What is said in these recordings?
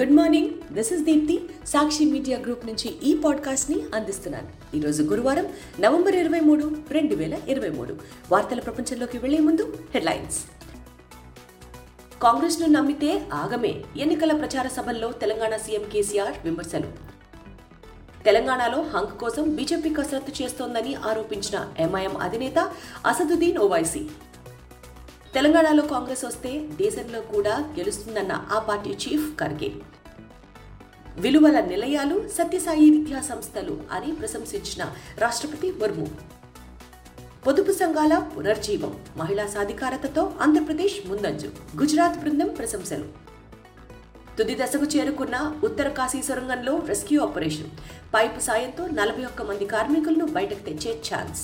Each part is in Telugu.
Good morning this is Deepti Sakshi media group నుంచి ఈ పాడ్కాస్ట్ని అందిస్తున్నాను. ఈరోజు గురువారం నవంబర్ ఇరవై మూడు రెండు వేల ఇరవై మూడు. వార్తల ప్రపంచంలోకి వెళ్ళే ముందు హెడ్లైన్స్. కాంగ్రెస్ను నమ్మితే ఆగమే ఎన్నికల ప్రచార సభల్లో తెలంగాణ సీఎం కేసీఆర్ విమర్శలు. తెలంగాణలో హంక్ కోసం బీజేపీ కసరత్తు చేస్తోందని ఆరోపించిన ఎంఐఎం అధినేత అసదుద్దీన్ ఓవైసీ. తెలంగాణలో కాంగ్రెస్ వస్తే దేశంలో కూడా గెలుస్తుందన్న ఆ పార్టీ చీఫ్ ఖర్గే. విలువల నిలయాలు సత్యసాయి విద్యా సంస్థలు అని ప్రశంసించిన రాష్ట్రపతి ముర్ము. పొదుపు సంఘాల పునర్జీవం మహిళా సాధికారతతో ఆంధ్రప్రదేశ్ ముందంజు. గుజరాత్ బృందం ప్రశంసలు. తుది దశకు చేరుకున్న ఉత్తర కాశీ సొరంగంలో రెస్క్యూ ఆపరేషన్. పైపు సాయంతో నలభై ఒక్క మంది కార్మికులను బయటకు తెచ్చే ఛాన్స్.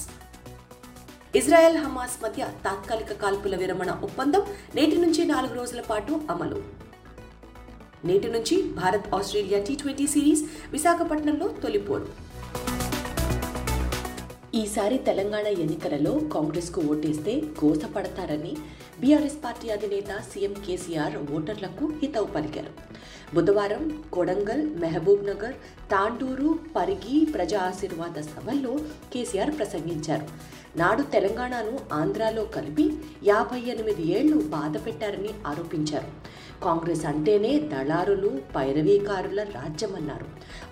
ఇజ్రాయెల్ హమాస్ మధ్య తాత్కాలిక కాల్పుల విరమణ ఒప్పందం నేటి నుంచి నాలుగు రోజుల పాటు అమలు. నేటి నుంచి Bharat Australia T twenty series విశాఖపట్నంలో తొలిపోరు. ఈసారి తెలంగాణ ఎన్నికలలో కాంగ్రెస్కు ఓటేస్తే గోసపడతారని బీఆర్ఎస్ పార్టీ అధినేత సీఎం కేసీఆర్ ఓటర్లకు హితవు పలికారు. బుధవారం కొడంగల్ మహబూబ్ నగర్ తాండూరు పరిగి ప్రజా ఆశీర్వాద సభల్లో కేసీఆర్ ప్రసంగించారు. నాడు తెలంగాణను ఆంధ్రాలో కలిపి యాభై ఎనిమిది ఏళ్ళు బాధ పెట్టారని ఆరోపించారు. కాంగ్రెస్ అంటేనే దళారులు పైరవీకారుల రాజ్యమన్నారు.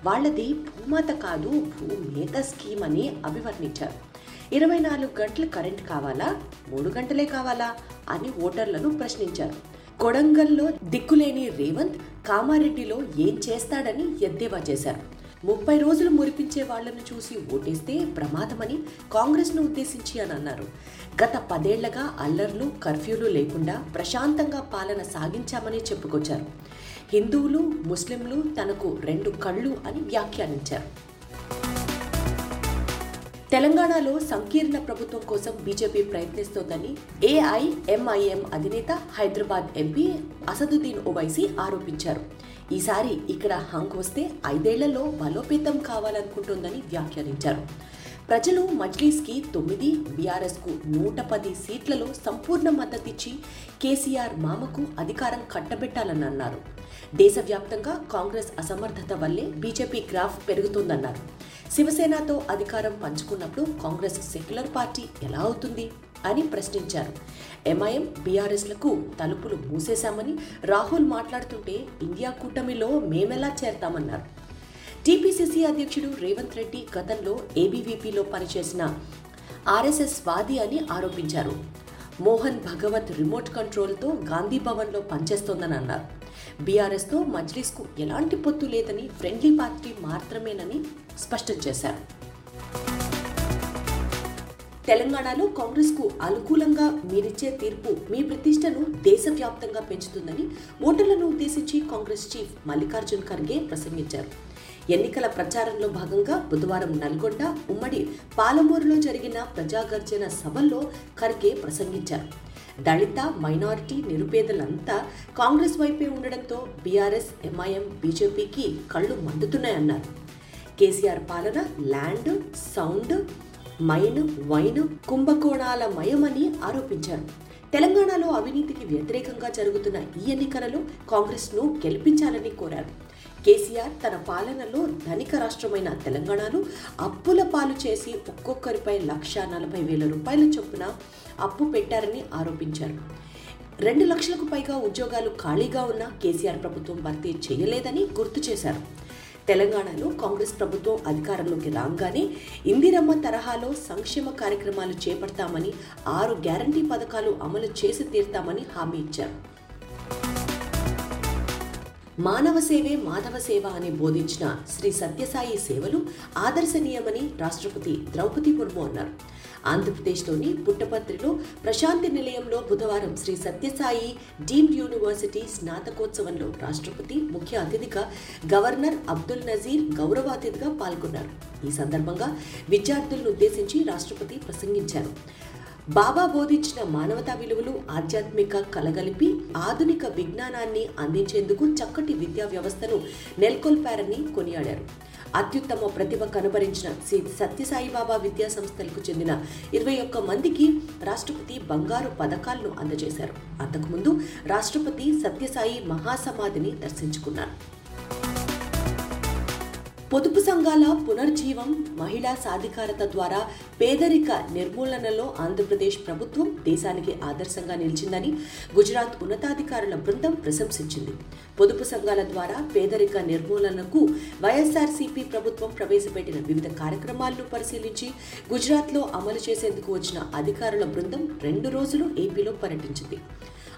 వాళ్ళది భూమాత కాదు భూమేత స్కీమ్ అని అభివర్ణించారు. ఇరవై నాలుగు గంటలు కరెంట్ కావాలా? మూడు గంటలే కావాలా? అని ఓటర్లను ప్రశ్నించారు. కొడంగల్లో దిక్కులేని రేవంత్ కామారెడ్డిలో ఏం చేస్తాడని ఎద్దేవా చేశారు. ముప్పై రోజులు మురిపించే వాళ్ళను చూసి ఓటేస్తే ప్రమాదమని కాంగ్రెస్ను ఉద్దేశించి అని అన్నారు. గత పదేళ్ళగా అల్లర్లు కర్ఫ్యూలు లేకుండా ప్రశాంతంగా పాలన సాగించామని చెప్పుకొచ్చారు. హిందువులు ముస్లింలు తనకు రెండు కళ్ళు అని వ్యాఖ్యానించారు. తెలంగాణలో సంకీర్ణ ప్రభుత్వం కోసం బీజేపీ ప్రయత్నిస్తోందని ఏఐఎంఐఎం అధినేత హైదరాబాద్ ఎంపీ అసదుద్దీన్ ఓవైసీ ఆరోపించారు. ఈసారి ఇక్కడ హంక్ వస్తే ఐదేళ్ళలో బలోపేతం కావాలనుకుంటుందని వ్యాఖ్యానించారు. ప్రజలు మజ్లీస్కి తొమ్మిది బీఆర్ఎస్కు నూట పది సీట్లలో సంపూర్ణ మద్దతిచ్చి కేసీఆర్ మామకు అధికారం కట్టబెట్టాలని అన్నారు దేశవ్యాప్తంగా కాంగ్రెస్ అసమర్థత వల్లే బీజేపీ గ్రాఫ్ పెరుగుతుందన్నారు. శివసేనతో అధికారం పంచుకున్నప్పుడు కాంగ్రెస్ సెక్యులర్ పార్టీ ఎలా అవుతుంది? అని ప్రశ్నించారు. ఎంఐఎం బీఆర్ఎస్లకు తలుపులు మూసేశామని రాహుల్ మాట్లాడుతుంటే ఇండియా కూటమిలో మేమెలా చేరతామన్నారు. టీపీసీసీ అధ్యక్షుడు రేవంత్ రెడ్డి గతంలో ఏబీవీపీలో పనిచేసిన ఆర్ఎస్ఎస్ వాది అని ఆరోపించారు. మోహన్ భగవత్ రిమోట్ కంట్రోల్తో గాంధీ భవన్లో పనిచేస్తోందని అన్నారు. బీఆర్ఎస్తో మజ్లిస్కు ఎలాంటి పొత్తు లేదని ఫ్రెండ్లీ పార్టీ మాత్రమేనని స్పష్టం చేశారు. తెలంగాణలో కాంగ్రెస్కు అనుకూలంగా మీరిచ్చే తీర్పు మీ ప్రతిష్టను దేశవ్యాప్తంగా పెంచుతుందని ఓటర్లను ఉద్దేశించి కాంగ్రెస్ చీఫ్ మల్లికార్జున్ ఖర్గే ప్రసంగించారు. ఎన్నికల ప్రచారంలో భాగంగా బుధవారం నల్గొండ ఉమ్మడి పాలమూరులో జరిగిన ప్రజాగర్జన సభల్లో ఖర్గే ప్రసంగించారు. దళిత మైనారిటీ నిరుపేదలంతా కాంగ్రెస్ వైపే ఉండడంతో బీఆర్ఎస్ ఎంఐఎం బీజేపీకి కళ్ళు మండుతున్నాయన్నారు. కేసీఆర్ పాలన ల్యాండ్ సౌండ్ మైను వైను కుంభకోణాల మయమని ఆరోపించారు. తెలంగాణలో అవినీతికి వ్యతిరేకంగా జరుగుతున్న ఈ ఎన్నికలలో కాంగ్రెస్ను గెలిపించాలని కోరారు. కేసీఆర్ తన పాలనలో ధనిక రాష్ట్రమైన తెలంగాణను అప్పుల పాలు చేసి ఒక్కొక్కరిపై లక్ష నలభై వేల రూపాయల చొప్పున అప్పు పెట్టారని ఆరోపించారు. రెండు లక్షలకు పైగా ఉద్యోగాలు ఖాళీగా ఉన్న కేసీఆర్ ప్రభుత్వం భర్తీ చేయలేదని గుర్తు చేశారు. తెలంగాణలో కాంగ్రెస్ ప్రభుత్వం అధికారంలోకి రాగానే ఇందిరమ్మ తరహాలో సంక్షేమ కార్యక్రమాలు చేపడతామని ఆరు గ్యారంటీ పథకాలు అమలు చేసి తీరుతామని హామీ ఇచ్చారు. మానవ సేవే మాధవ సేవ అని బోధించిన శ్రీ సత్యసాయి సేవలు ఆదర్శనీయమని రాష్ట్రపతి ద్రౌపది ముర్ము అన్నారు. ఆంధ్రప్రదేశ్లోని పుట్టపత్రిలో ప్రశాంతి నిలయంలో బుధవారం శ్రీ సత్యసాయి డీమ్డ్ యూనివర్సిటీ స్నాతకోత్సవంలో రాష్ట్రపతి ముఖ్య అతిథిగా గవర్నర్ అబ్దుల్ నజీర్ గౌరవ అతిథిగా పాల్గొన్నారు. ఈ సందర్భంగా విద్యార్థులను ఉద్దేశించి రాష్ట్రపతి ప్రసంగించారు. బాబా బోధించిన మానవతా విలువలు ఆధ్యాత్మిక కలగలిపి ఆధునిక విజ్ఞానాన్ని అందించేందుకు చక్కటి విద్యా వ్యవస్థను నెలకొల్పారని కొనియాడారు. అత్యుత్తమ ప్రతిభ కనబరించిన శ్రీ సత్యసాయిబాబా విద్యా సంస్థలకు చెందిన ఇరవై ఒక్క మందికి రాష్ట్రపతి బంగారు పథకాలను అందజేశారు. అంతకుముందు రాష్ట్రపతి సత్యసాయి మహాసమాధిని దర్శించుకున్నారు. పొదుపు సంఘాల పునర్జీవం మహిళా సాధికారత ద్వారా పేదరిక నిర్మూలనలో ఆంధ్రప్రదేశ్ ప్రభుత్వం దేశానికి ఆదర్శంగా నిలిచిందని గుజరాత్ ఉన్నతాధికారుల బృందం ప్రశంసించింది. పొదుపు సంఘాల ద్వారా పేదరిక నిర్మూలనకు వైఎస్ఆర్సీపీ ప్రభుత్వం ప్రవేశపెట్టిన వివిధ కార్యక్రమాలను పరిశీలించి గుజరాత్లో అమలు చేసేందుకు వచ్చిన అధికారుల బృందం రెండు రోజులు ఏపీలో పర్యటించింది.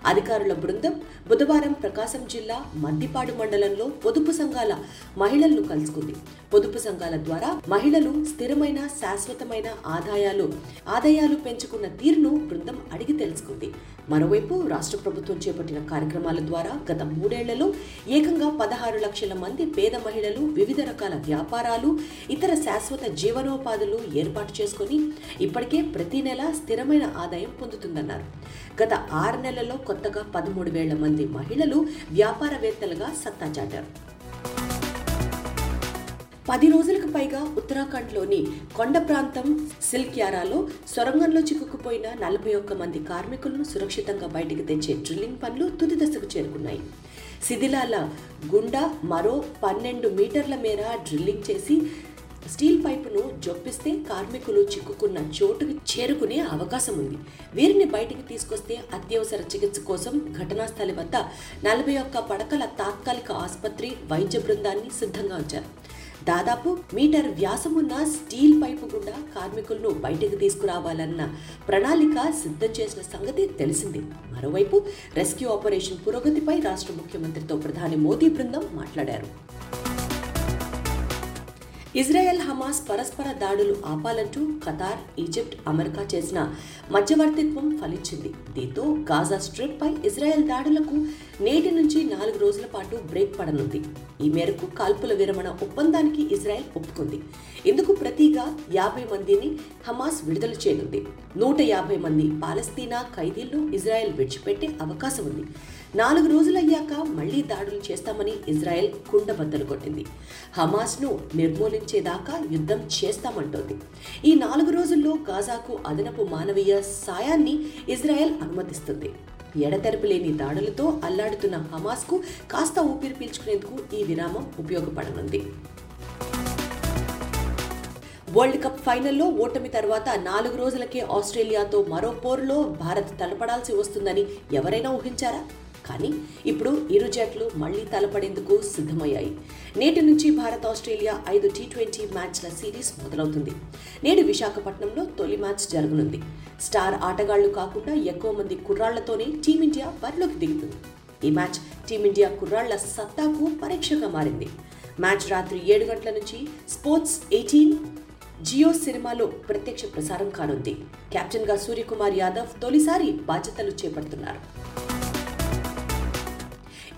అధికారుల బృందం బుధవారం ప్రకాశం జిల్లా మద్దిపాడు మండలంలో పొదుపు సంఘాల మహిళలను కలుసుకుంది. పొదుపు సంఘాల ద్వారా మహిళలు స్థిరమైన శాశ్వతమైన ఆదాయాలు ఆదాయాలు పెంచుకున్న తీరును బృందం అడిగి తెలుసుకుంది. మరోవైపు రాష్ట్ర ప్రభుత్వం చేపట్టిన కార్యక్రమాల ద్వారా గత మూడేళ్ళలో ఏకంగా పదహారు లక్షల మంది పేద మహిళలు వివిధ రకాల వ్యాపారాలు ఇతర శాశ్వత జీవనోపాధులు ఏర్పాటు చేసుకుని ఇప్పటికే ప్రతి నెల స్థిరమైన ఆదాయం పొందుతుందన్నారు. గత ఆరు నెలల్లో కొత్తగా పదమూడు వేల మంది మహిళలు వ్యాపారవేత్తలుగా సత్తా చాటారు. పది రోజులకు పైగా ఉత్తరాఖండ్లోని కొండ ప్రాంతం సిల్క్యారాలో సొరంగంలో చిక్కుకుపోయిన నలభై ఒక్క మంది కార్మికులను సురక్షితంగా బయటికి తెచ్చే డ్రిల్లింగ్ పనులు తుది దశకు చేరుకున్నాయి. శిథిలాల గుండా మరో పన్నెండు మీటర్ల మేర డ్రిల్లింగ్ చేసి స్టీల్ పైపును జొప్పిస్తే కార్మికులు చిక్కుకున్న చోటుకి చేరుకునే అవకాశం ఉంది. వీరిని బయటికి తీసుకొస్తే అత్యవసర చికిత్స కోసం ఘటనా స్థలి వద్ద నలభై ఒక్క పడకల తాత్కాలిక ఆసుపత్రి వైద్య బృందాన్ని సిద్ధంగా ఉంచారు. దాదాపు మీటర్ వ్యాసమున్న స్టీల్ పైపు గుండా కార్మికులను బయటకు తీసుకురావాలన్న ప్రణాళిక సిద్ధం చేసిన సంగతి తెలిసింది. మరోవైపు రెస్క్యూ ఆపరేషన్ పురోగతిపై రాష్ట్ర ముఖ్యమంత్రితో ప్రధాని మోదీ బృందం మాట్లాడారు. ఇజ్రాయెల్ హమాస్ పరస్పర దాడులు ఆపాలంటూ ఖతార్ ఈజిప్ట్ అమెరికా చేసిన మధ్యవర్తిత్వం ఫలించింది. దీంతో గాజా స్ట్రిప్ పై ఇజ్రాయెల్ దాడులకు నేటి నుంచి నాలుగు రోజుల పాటు బ్రేక్ పడనుంది. ఈ మేరకు కాల్పుల విరమణ ఒప్పందానికి ఇజ్రాయెల్ ఒప్పుకుంది. ఇందుకు ప్రతిగా యాభై మందిని హమాస్ విడుదల చేయనుంది. నూట యాభై మంది పాలస్తీనా ఖైదీలను ఇజ్రాయెల్ విడిచిపెట్టే అవకాశం ఉంది. నాలుగు రోజులయ్యాక మళ్ళీ దాడులు చేస్తామని ఇజ్రాయెల్ కుండబద్దలు కొట్టింది. హమాస్ను నిర్మూలించేదాకా యుద్ధం చేస్తామంటోంది. ఈ నాలుగు రోజుల్లో గాజాకు అదనపు మానవీయ సాయాన్ని ఇజ్రాయెల్ అనుమతిస్తుంది. ఎడతెరపు లేని దాడులతో అల్లాడుతున్న హమాస్కు కాస్త ఊపిరి పీల్చుకునేందుకు ఈ విరామం ఉపయోగపడనుంది. వరల్డ్ కప్ ఫైనల్లో ఓటమి తర్వాత నాలుగు రోజులకే ఆస్ట్రేలియాతో మరో పోరులో భారత్ తలపడాల్సి వస్తుందని ఎవరైనా ఊహించారా? కానీ ఇప్పుడు ఇరు జట్లు మళ్ళీ తలపడేందుకు సిద్ధమయ్యాయి. నేటి నుంచి భారత్ ఆస్ట్రేలియా ఐదు టీ ట్వంటీ మ్యాచ్ల సిరీస్ మొదలవుతుంది. నేడు విశాఖపట్నంలో తొలి మ్యాచ్ జరగనుంది. స్టార్ ఆటగాళ్ళు కాకుండా ఎక్కువ మంది కుర్రాళ్ళతోనే టీమిండియా బరిలోకి దిగుతుంది. ఈ మ్యాచ్ టీమిండియా కుర్రాళ్ళ సత్తాకు పరీక్షగా మారింది. మ్యాచ్ రాత్రి ఏడు గంటల నుంచి స్పోర్ట్స్ ఎయిటీన్ జియో సినిమాలో ప్రత్యక్ష ప్రసారం కానుంది. కెప్టెన్గా సూర్యకుమార్ యాదవ్ తొలిసారి బాధ్యతలు చేపడుతున్నారు.